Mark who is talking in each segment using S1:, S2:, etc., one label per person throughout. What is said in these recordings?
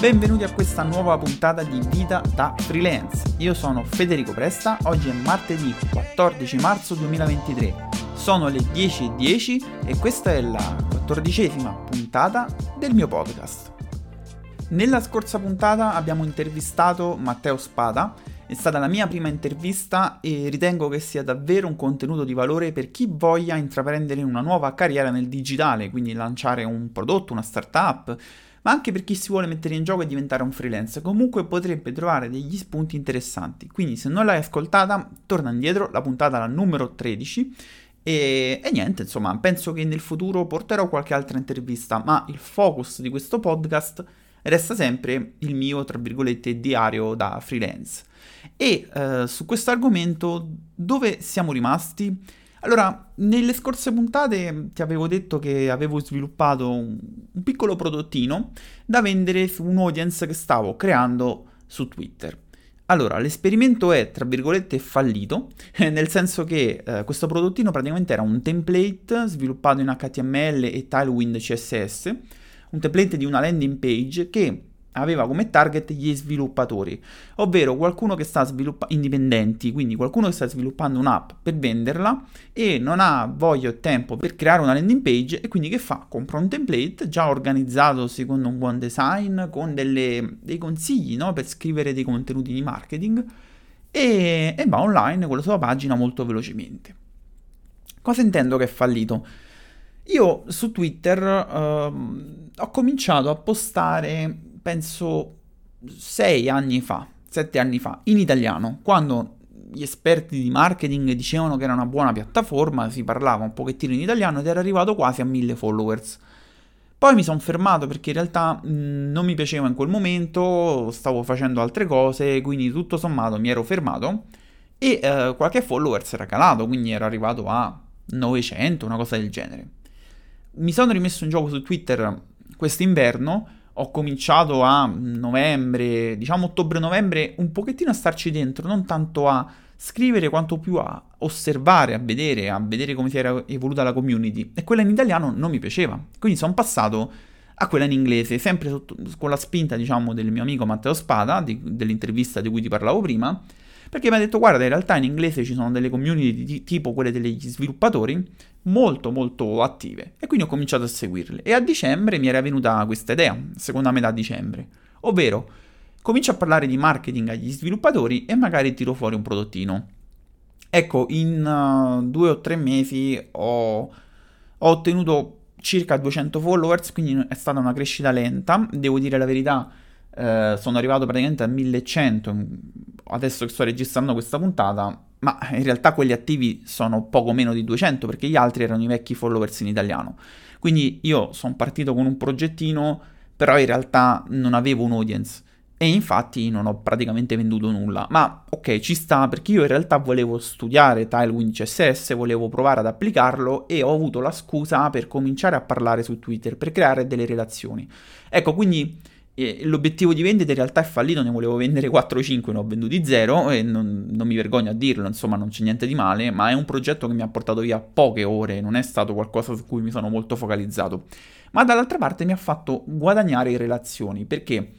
S1: Benvenuti a questa nuova puntata di Vita da Freelance. Io sono Federico Presta, oggi è martedì 14 marzo 2023. Sono le 10.10 e questa è la quattordicesima puntata del mio podcast. Nella scorsa puntata abbiamo intervistato Matteo Spada, è stata la mia prima intervista e ritengo che sia davvero un contenuto di valore per chi voglia intraprendere una nuova carriera nel digitale, quindi lanciare un prodotto, una startup, ma anche per chi si vuole mettere in gioco e diventare un freelance. Comunque potrebbe trovare degli spunti interessanti. Quindi se non l'hai ascoltata, torna indietro, la puntata la numero 13. E, e, niente, insomma, penso che nel futuro porterò qualche altra intervista, ma il focus di questo podcast resta sempre il mio, tra virgolette, diario da freelance. E eh, su questo argomento dove siamo rimasti? Allora, nelle scorse puntate ti avevo detto che avevo sviluppato un, un piccolo prodottino da vendere su un audience che stavo creando su Twitter. Allora, l'esperimento è, tra virgolette, fallito, nel senso che eh, questo prodottino praticamente era un template sviluppato in HTML e Tailwind CSS, un template di una landing page che aveva come target gli sviluppatori, ovvero qualcuno che sta sviluppando indipendenti, quindi qualcuno che sta sviluppando un'app per venderla e non ha voglia o tempo per creare una landing page e quindi che fa? Compra un template già organizzato secondo un buon design con delle, dei consigli no? per scrivere dei contenuti di marketing e, e va online con la sua pagina molto velocemente. Cosa intendo che è fallito? Io su Twitter uh, ho cominciato a postare penso sei anni fa, sette anni fa, in italiano, quando gli esperti di marketing dicevano che era una buona piattaforma, si parlava un pochettino in italiano ed era arrivato quasi a mille followers. Poi mi sono fermato perché in realtà mh, non mi piaceva in quel momento, stavo facendo altre cose, quindi tutto sommato mi ero fermato e eh, qualche followers era calato, quindi ero arrivato a 900, una cosa del genere. Mi sono rimesso in gioco su Twitter quest'inverno ho cominciato a novembre, diciamo ottobre-novembre, un pochettino a starci dentro, non tanto a scrivere quanto più a osservare, a vedere, a vedere come si era evoluta la community. E quella in italiano non mi piaceva. Quindi sono passato a quella in inglese, sempre sotto, con la spinta, diciamo, del mio amico Matteo Spada, di, dell'intervista di cui ti parlavo prima, perché mi ha detto guarda in realtà in inglese ci sono delle community di, tipo quelle degli sviluppatori molto molto attive. E quindi ho cominciato a seguirle. E a dicembre mi era venuta questa idea, seconda metà dicembre, ovvero comincio a parlare di marketing agli sviluppatori e magari tiro fuori un prodottino. Ecco, in uh, due o tre mesi ho, ho ottenuto circa 200 followers, quindi è stata una crescita lenta, devo dire la verità, eh, sono arrivato praticamente a 1100 adesso che sto registrando questa puntata, ma in realtà quelli attivi sono poco meno di 200 perché gli altri erano i vecchi followers in italiano. Quindi io sono partito con un progettino, però in realtà non avevo un audience e infatti non ho praticamente venduto nulla. Ma ok, ci sta perché io in realtà volevo studiare Tailwind CSS, volevo provare ad applicarlo e ho avuto la scusa per cominciare a parlare su Twitter, per creare delle relazioni. Ecco, quindi e l'obiettivo di vendita in realtà è fallito, ne volevo vendere 4-5, ne ho venduti 0 e non, non, mi vergogno a dirlo, insomma non c'è niente di male, ma è un progetto che mi ha portato via poche ore, non è stato qualcosa su cui mi sono molto focalizzato, ma dall'altra parte mi ha fatto guadagnare relazioni, perché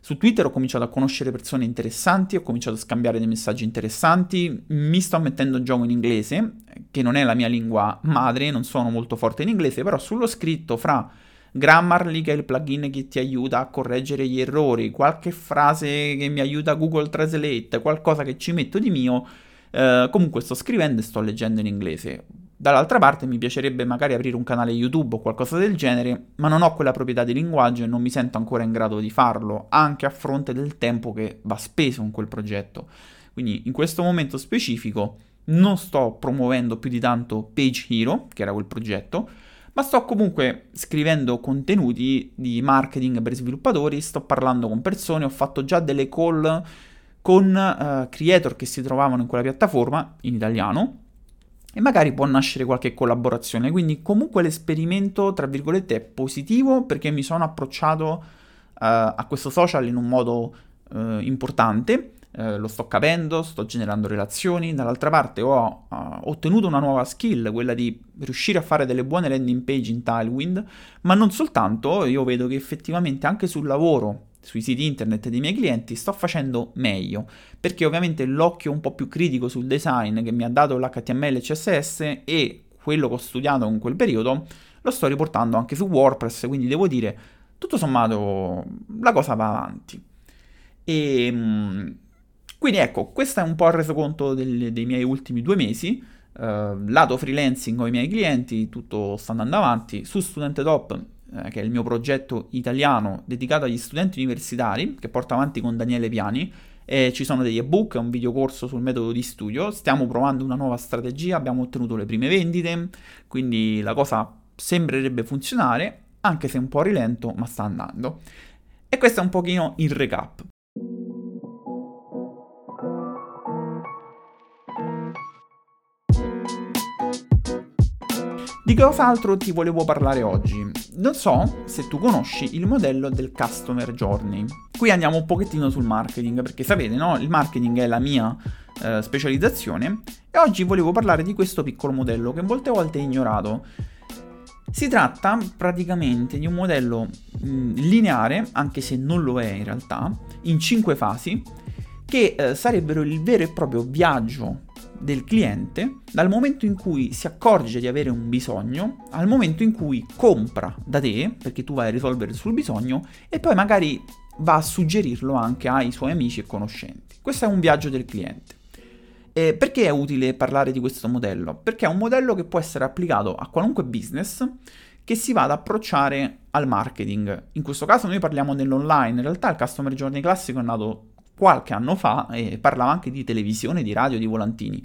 S1: su Twitter ho cominciato a conoscere persone interessanti, ho cominciato a scambiare dei messaggi interessanti, mi sto mettendo in gioco in inglese, che non è la mia lingua madre, non sono molto forte in inglese, però sullo scritto fra Grammarly che è il plugin che ti aiuta a correggere gli errori, qualche frase che mi aiuta Google Translate, qualcosa che ci metto di mio. Eh, comunque sto scrivendo e sto leggendo in inglese. Dall'altra parte mi piacerebbe magari aprire un canale YouTube o qualcosa del genere, ma non ho quella proprietà di linguaggio e non mi sento ancora in grado di farlo, anche a fronte del tempo che va speso in quel progetto. Quindi in questo momento specifico non sto promuovendo più di tanto Page Hero, che era quel progetto, ma sto comunque scrivendo contenuti di marketing per sviluppatori, sto parlando con persone, ho fatto già delle call con uh, creator che si trovavano in quella piattaforma in italiano e magari può nascere qualche collaborazione. Quindi comunque l'esperimento, tra virgolette, è positivo perché mi sono approcciato uh, a questo social in un modo uh, importante eh, lo sto capendo, sto generando relazioni, dall'altra parte ho uh, ottenuto una nuova skill, quella di riuscire a fare delle buone landing page in Tailwind, ma non soltanto, io vedo che effettivamente anche sul lavoro, sui siti internet dei miei clienti, sto facendo meglio, perché ovviamente l'occhio un po' più critico sul design che mi ha dato l'HTML e CSS e quello che ho studiato in quel periodo, lo sto riportando anche su WordPress, quindi devo dire, tutto sommato, la cosa va avanti. E ehm, quindi ecco, questo è un po' il resoconto del, dei miei ultimi due mesi. Uh, lato freelancing con i miei clienti, tutto sta andando avanti. Su Student Top, eh, che è il mio progetto italiano dedicato agli studenti universitari, che porto avanti con Daniele Piani, e ci sono degli ebook, un videocorso sul metodo di studio. Stiamo provando una nuova strategia, abbiamo ottenuto le prime vendite, quindi la cosa sembrerebbe funzionare, anche se un po' rilento, ma sta andando. E questo è un pochino il recap. Di cos'altro ti volevo parlare oggi? Non so se tu conosci il modello del Customer Journey. Qui andiamo un pochettino sul marketing, perché sapete, no? Il marketing è la mia eh, specializzazione e oggi volevo parlare di questo piccolo modello che molte volte è ignorato. Si tratta praticamente di un modello mh, lineare, anche se non lo è in realtà, in cinque fasi, che eh, sarebbero il vero e proprio viaggio del cliente dal momento in cui si accorge di avere un bisogno al momento in cui compra da te, perché tu vai a risolvere il suo bisogno, e poi magari va a suggerirlo anche ai suoi amici e conoscenti. Questo è un viaggio del cliente. E perché è utile parlare di questo modello? Perché è un modello che può essere applicato a qualunque business che si va ad approcciare al marketing. In questo caso noi parliamo dell'online, in realtà il Customer Journey classico è nato qualche anno fa e parlava anche di televisione, di radio, di volantini.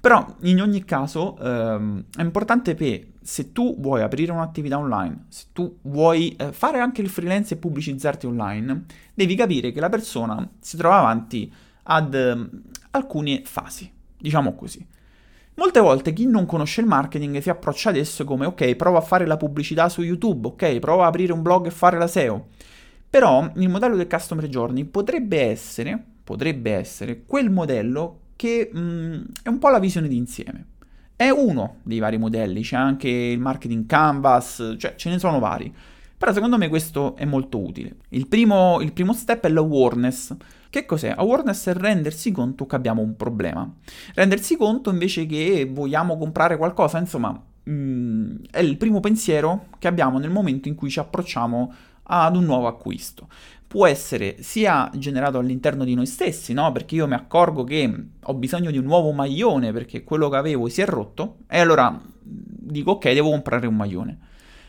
S1: Però in ogni caso ehm, è importante che se tu vuoi aprire un'attività online, se tu vuoi eh, fare anche il freelance e pubblicizzarti online, devi capire che la persona si trova avanti ad eh, alcune fasi, diciamo così. Molte volte chi non conosce il marketing si approccia adesso come ok, prova a fare la pubblicità su YouTube, ok, prova a aprire un blog e fare la SEO. Però il modello del Customer Journey potrebbe essere, potrebbe essere quel modello che mh, mm, è un po' la visione d'insieme. È uno dei vari modelli, c'è anche il marketing canvas, cioè ce ne sono vari. Però secondo me questo è molto utile. Il primo, il primo step è l'awareness. Che cos'è? Awareness è rendersi conto che abbiamo un problema. Rendersi conto invece che vogliamo comprare qualcosa, insomma, mh, mm, è il primo pensiero che abbiamo nel momento in cui ci approcciamo ad un nuovo acquisto. Può essere sia generato all'interno di noi stessi, no? Perché io mi accorgo che ho bisogno di un nuovo maglione perché quello che avevo si è rotto e allora dico ok, devo comprare un maglione.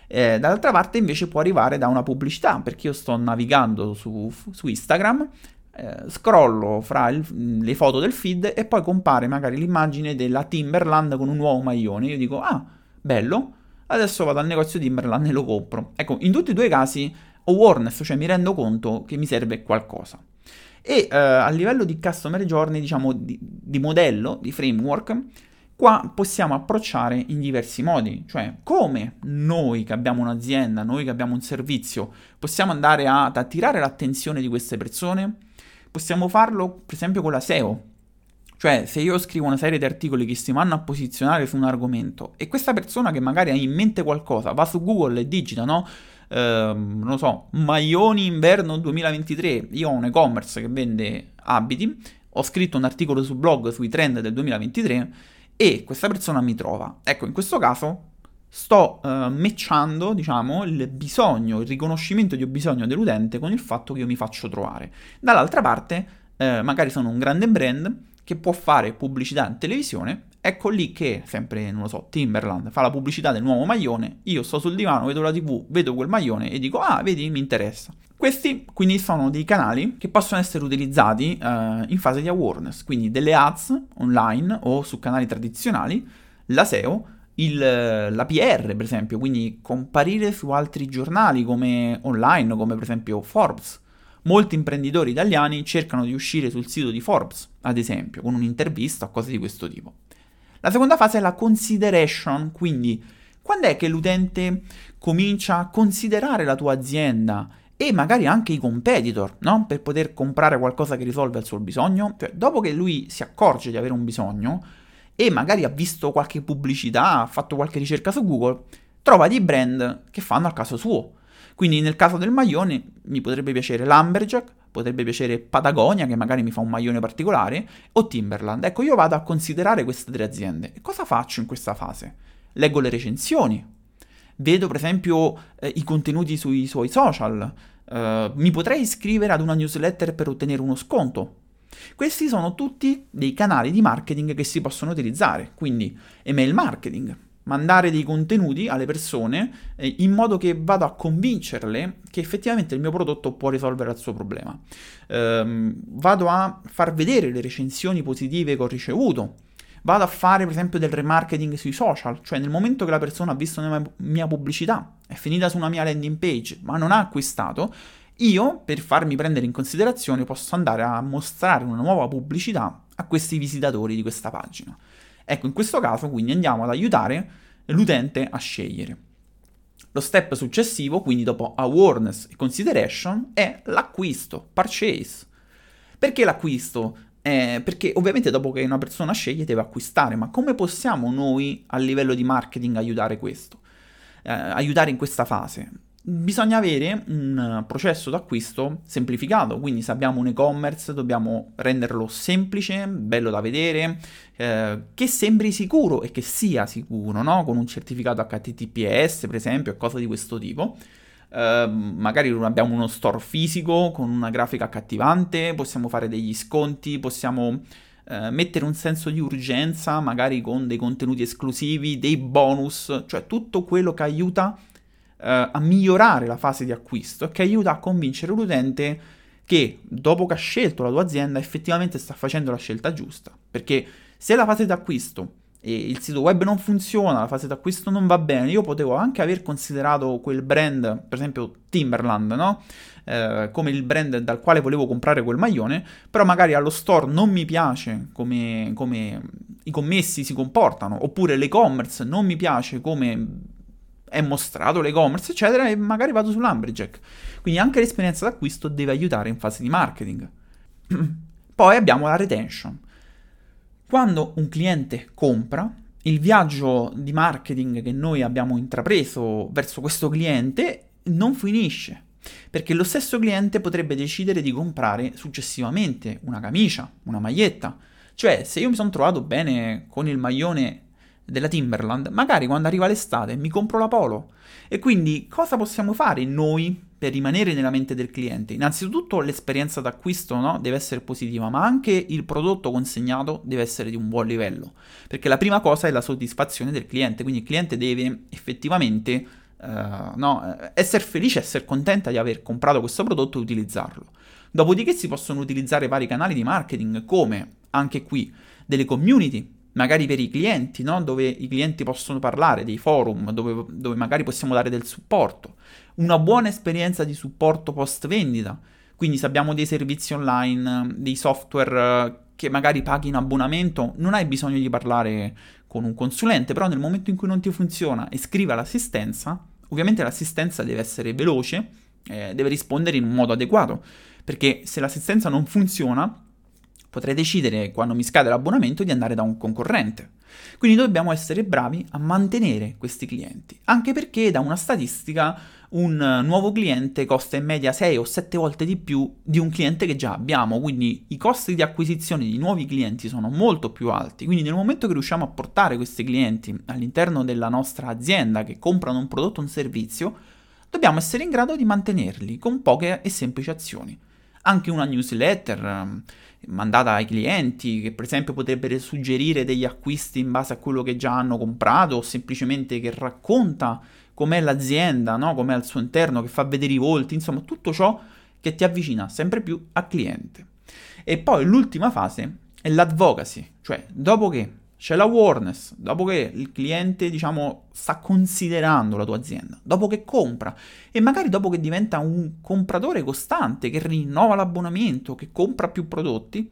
S1: Eh, dall'altra parte invece può arrivare da una pubblicità, perché io sto navigando su, su Instagram, eh, scrollo fra il, le foto del feed e poi compare magari l'immagine della Timberland con un nuovo maglione. Io dico, ah, bello, adesso vado al negozio Timberland e lo compro. Ecco, in tutti e due i casi awareness, cioè mi rendo conto che mi serve qualcosa. E uh, a livello di customer journey, diciamo di, di, modello, di framework, qua possiamo approcciare in diversi modi, cioè come noi che abbiamo un'azienda, noi che abbiamo un servizio, possiamo andare ad attirare l'attenzione di queste persone. Possiamo farlo per esempio con la SEO, cioè, se io scrivo una serie di articoli che si vanno a posizionare su un argomento e questa persona che magari ha in mente qualcosa va su Google e digita, no? Ehm, non lo so, maglioni inverno 2023, io ho un e-commerce che vende abiti, ho scritto un articolo sul blog sui trend del 2023 e questa persona mi trova. Ecco, in questo caso sto uh, matchando, diciamo, il bisogno, il riconoscimento di un bisogno dell'utente con il fatto che io mi faccio trovare. Dall'altra parte, eh, magari sono un grande brand che può fare pubblicità in televisione Ecco lì che, sempre, non lo so, Timberland fa la pubblicità del nuovo maglione, io sto sul divano, vedo la tv, vedo quel maglione e dico, ah, vedi, mi interessa. Questi quindi sono dei canali che possono essere utilizzati uh, in fase di awareness, quindi delle ads online o su canali tradizionali, la SEO, il, la PR per esempio, quindi comparire su altri giornali come online, come per esempio Forbes. Molti imprenditori italiani cercano di uscire sul sito di Forbes, ad esempio, con un'intervista o cose di questo tipo. La seconda fase è la consideration, quindi quando è che l'utente comincia a considerare la tua azienda e magari anche i competitor, no? Per poter comprare qualcosa che risolve il suo bisogno. Cioè, dopo che lui si accorge di avere un bisogno e magari ha visto qualche pubblicità, ha fatto qualche ricerca su Google, trova dei brand che fanno al caso suo. Quindi nel caso del maglione mi potrebbe piacere Lumberjack, potrebbe piacere Patagonia, che magari mi fa un maglione particolare, o Timberland. Ecco, io vado a considerare queste tre aziende. E cosa faccio in questa fase? Leggo le recensioni, vedo per esempio eh, i contenuti sui suoi social, eh, mi potrei iscrivere ad una newsletter per ottenere uno sconto. Questi sono tutti dei canali di marketing che si possono utilizzare, quindi email marketing, mandare dei contenuti alle persone eh, in modo che vado a convincerle che effettivamente il mio prodotto può risolvere il suo problema. Ehm, vado a far vedere le recensioni positive che ho ricevuto. Vado a fare per esempio del remarketing sui social, cioè nel momento che la persona ha visto una mia pubblicità, è finita su una mia landing page, ma non ha acquistato, io per farmi prendere in considerazione posso andare a mostrare una nuova pubblicità a questi visitatori di questa pagina. Ecco, in questo caso quindi andiamo ad aiutare l'utente a scegliere. Lo step successivo, quindi dopo awareness e consideration, è l'acquisto, purchase. Perché l'acquisto? Eh, perché ovviamente dopo che una persona sceglie deve acquistare, ma come possiamo noi a livello di marketing aiutare questo? Eh, aiutare in questa fase? Bisogna avere un processo d'acquisto semplificato, quindi se abbiamo un e-commerce dobbiamo renderlo semplice, bello da vedere, eh, che sembri sicuro e che sia sicuro, no? con un certificato HTTPS per esempio, cose di questo tipo. Uh, magari abbiamo uno store fisico con una grafica accattivante, possiamo fare degli sconti, possiamo uh, mettere un senso di urgenza, magari con dei contenuti esclusivi, dei bonus, cioè tutto quello che aiuta uh, a migliorare la fase di acquisto e che aiuta a convincere l'utente che dopo che ha scelto la tua azienda effettivamente sta facendo la scelta giusta. Perché se la fase di acquisto e il sito web non funziona, la fase d'acquisto non va bene, io potevo anche aver considerato quel brand, per esempio Timberland, no? Eh, come il brand dal quale volevo comprare quel maglione, però magari allo store non mi piace come, come i commessi si comportano, oppure l'e-commerce non mi piace come è mostrato l'e-commerce, eccetera, e magari vado sull'Ambrejack. Quindi anche l'esperienza d'acquisto deve aiutare in fase di marketing. Poi abbiamo la retention quando un cliente compra, il viaggio di marketing che noi abbiamo intrapreso verso questo cliente non finisce, perché lo stesso cliente potrebbe decidere di comprare successivamente una camicia, una maglietta. Cioè, se io mi sono trovato bene con il maglione della Timberland, magari quando arriva l'estate mi compro la polo. E quindi cosa possiamo fare noi per rimanere nella mente del cliente? Innanzitutto l'esperienza d'acquisto no? deve essere positiva, ma anche il prodotto consegnato deve essere di un buon livello, perché la prima cosa è la soddisfazione del cliente, quindi il cliente deve effettivamente uh, no, essere felice, essere contenta di aver comprato questo prodotto e utilizzarlo. Dopodiché si possono utilizzare vari canali di marketing come anche qui delle community magari per i clienti, no? dove i clienti possono parlare, dei forum, dove, dove, magari possiamo dare del supporto, una buona esperienza di supporto post vendita, quindi se abbiamo dei servizi online, dei software eh, che magari paghi in abbonamento, non hai bisogno di parlare con un consulente, però nel momento in cui non ti funziona e scrivi all'assistenza, ovviamente l'assistenza deve essere veloce, eh, deve rispondere in un modo adeguato, perché se l'assistenza non funziona, potrei decidere quando mi scade l'abbonamento di andare da un concorrente. Quindi dobbiamo essere bravi a mantenere questi clienti, anche perché da una statistica un nuovo cliente costa in media 6 o 7 volte di più di un cliente che già abbiamo, quindi i costi di acquisizione di nuovi clienti sono molto più alti, quindi nel momento che riusciamo a portare questi clienti all'interno della nostra azienda che comprano un prodotto o un servizio, dobbiamo essere in grado di mantenerli con poche e semplici azioni. Anche una newsletter, mandata ai clienti, che per esempio potrebbe suggerire degli acquisti in base a quello che già hanno comprato, o semplicemente che racconta com'è l'azienda, no? com'è al suo interno, che fa vedere i volti, insomma tutto ciò che ti avvicina sempre più al cliente. E poi l'ultima fase è l'advocacy, cioè dopo che c'è l'awareness, dopo che il cliente, diciamo, sta considerando la tua azienda, dopo che compra e magari dopo che diventa un compratore costante, che rinnova l'abbonamento, che compra più prodotti,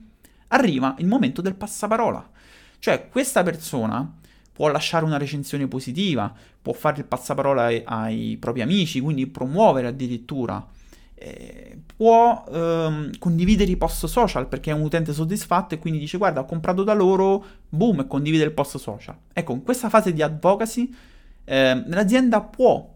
S1: arriva il momento del passaparola. Cioè, questa persona può lasciare una recensione positiva, può fare il passaparola ai, ai propri amici, quindi promuovere addirittura eh, può ehm, condividere i post social perché è un utente soddisfatto e quindi dice guarda ho comprato da loro, boom, e condivide il post social. Ecco, in questa fase di advocacy eh, l'azienda può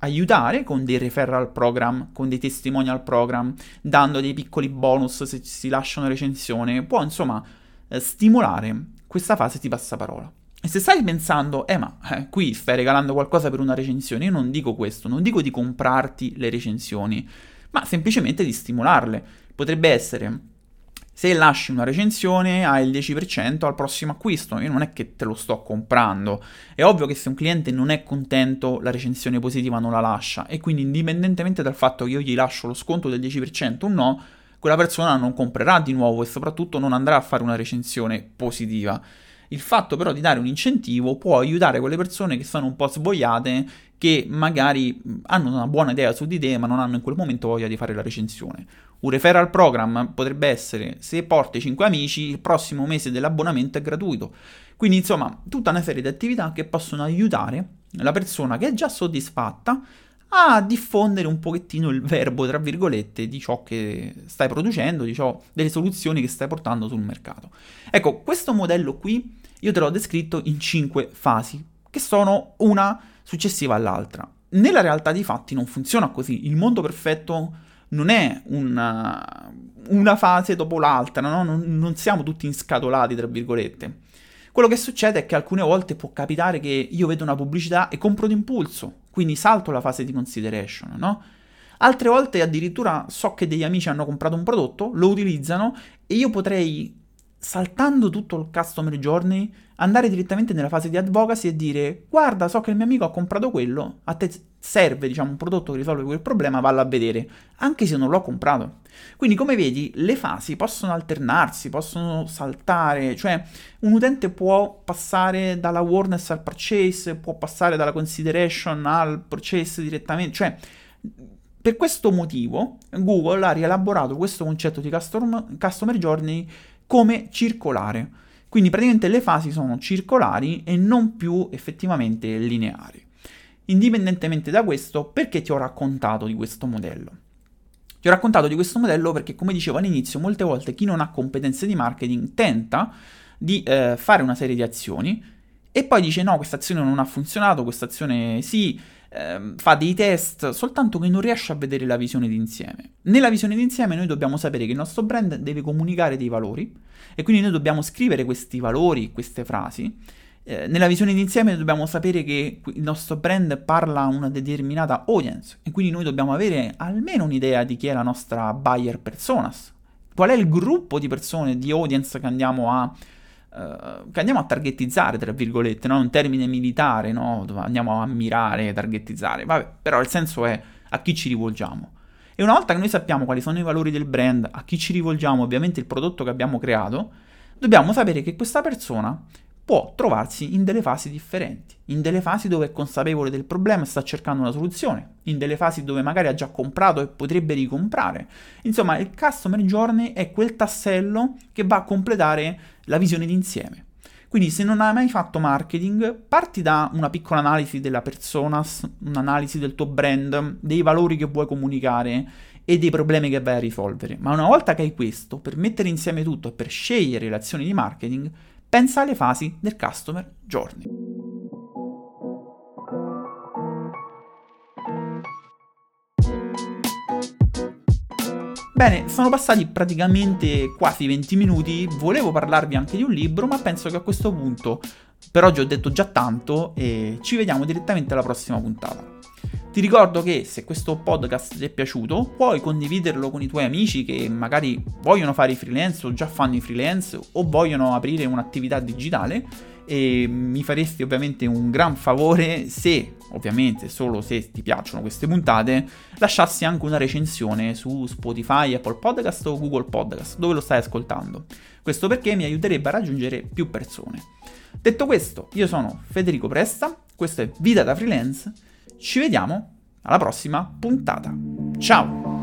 S1: aiutare con dei referral program, con dei testimonial program, dando dei piccoli bonus se si lascia una recensione, può insomma eh, stimolare questa fase di passaparola. E se stai pensando, eh ma eh, qui stai regalando qualcosa per una recensione, io non dico questo, non dico di comprarti le recensioni, ma semplicemente di stimolarle. Potrebbe essere se lasci una recensione hai il 10% al prossimo acquisto, io non è che te lo sto comprando. È ovvio che se un cliente non è contento la recensione positiva non la lascia e quindi indipendentemente dal fatto che io gli lascio lo sconto del 10% o no, quella persona non comprerà di nuovo e soprattutto non andrà a fare una recensione positiva. Il fatto però di dare un incentivo può aiutare quelle persone che sono un po' svogliate, che magari hanno una buona idea su di te ma non hanno in quel momento voglia di fare la recensione. Un referral program potrebbe essere se porti 5 amici, il prossimo mese dell'abbonamento è gratuito. Quindi insomma, tutta una serie di attività che possono aiutare la persona che è già soddisfatta a diffondere un pochettino il verbo, tra virgolette, di ciò che stai producendo, di ciò, delle soluzioni che stai portando sul mercato. Ecco, questo modello qui io te l'ho descritto in 5 fasi, che sono una successiva all'altra. Nella realtà dei fatti non funziona così. Il mondo perfetto non è una, una fase dopo l'altra, no? non, non siamo tutti inscatolati, tra virgolette. Quello che succede è che alcune volte può capitare che io vedo una pubblicità e compro d'impulso, quindi salto la fase di consideration, no? Altre volte addirittura so che degli amici hanno comprato un prodotto, lo utilizzano e io potrei saltando tutto il customer journey, andare direttamente nella fase di advocacy e dire guarda, so che il mio amico ha comprato quello, a te serve diciamo un prodotto che risolve quel problema, valla a vedere, anche se non l'ho comprato. Quindi come vedi le fasi possono alternarsi, possono saltare, cioè un utente può passare dalla awareness al purchase, può passare dalla consideration al purchase direttamente, cioè per questo motivo Google ha rielaborato questo concetto di customer, customer journey come circolare. Quindi praticamente le fasi sono circolari e non più effettivamente lineari. Indipendentemente da questo, perché ti ho raccontato di questo modello? Ti ho raccontato di questo modello perché, come dicevo all'inizio, molte volte chi non ha competenze di marketing tenta di eh, fare una serie di azioni e poi dice no, questa azione non ha funzionato, questa azione sì, Ehm, fa dei test, soltanto che non riesce a vedere la visione d'insieme. Nella visione d'insieme noi dobbiamo sapere che il nostro brand deve comunicare dei valori e quindi noi dobbiamo scrivere questi valori, queste frasi. Eh, nella visione d'insieme dobbiamo sapere che il nostro brand parla a una determinata audience e quindi noi dobbiamo avere almeno un'idea di chi è la nostra buyer personas, qual è il gruppo di persone, di audience che andiamo a Uh, che andiamo a targetizzare, tra virgolette, no? un termine militare, no? andiamo a mirare, targetizzare, Vabbè, però il senso è a chi ci rivolgiamo. E una volta che noi sappiamo quali sono i valori del brand, a chi ci rivolgiamo, ovviamente il prodotto che abbiamo creato, dobbiamo sapere che questa persona può trovarsi in delle fasi differenti, in delle fasi dove è consapevole del problema e sta cercando una soluzione, in delle fasi dove magari ha già comprato e potrebbe ricomprare. Insomma, il customer journey è quel tassello che va a completare la visione d'insieme. Quindi se non hai mai fatto marketing, parti da una piccola analisi della persona, un'analisi del tuo brand, dei valori che vuoi comunicare e dei problemi che vai a risolvere. Ma una volta che hai questo, per mettere insieme tutto e per scegliere le azioni di marketing, pensa alle fasi del Customer Journey. Bene, sono passati praticamente quasi 20 minuti, volevo parlarvi anche di un libro, ma penso che a questo punto per oggi ho detto già tanto e ci vediamo direttamente alla prossima puntata. Ti ricordo che se questo podcast ti è piaciuto, puoi condividerlo con i tuoi amici che magari vogliono fare i freelance o già fanno i freelance o vogliono aprire un'attività digitale e mi faresti ovviamente un gran favore se, ovviamente solo se ti piacciono queste puntate, lasciassi anche una recensione su Spotify, Apple Podcast o Google Podcast, dove lo stai ascoltando. Questo perché mi aiuterebbe a raggiungere più persone. Detto questo, io sono Federico Presta, questo è Vita da Freelance ci vediamo alla prossima puntata. Ciao!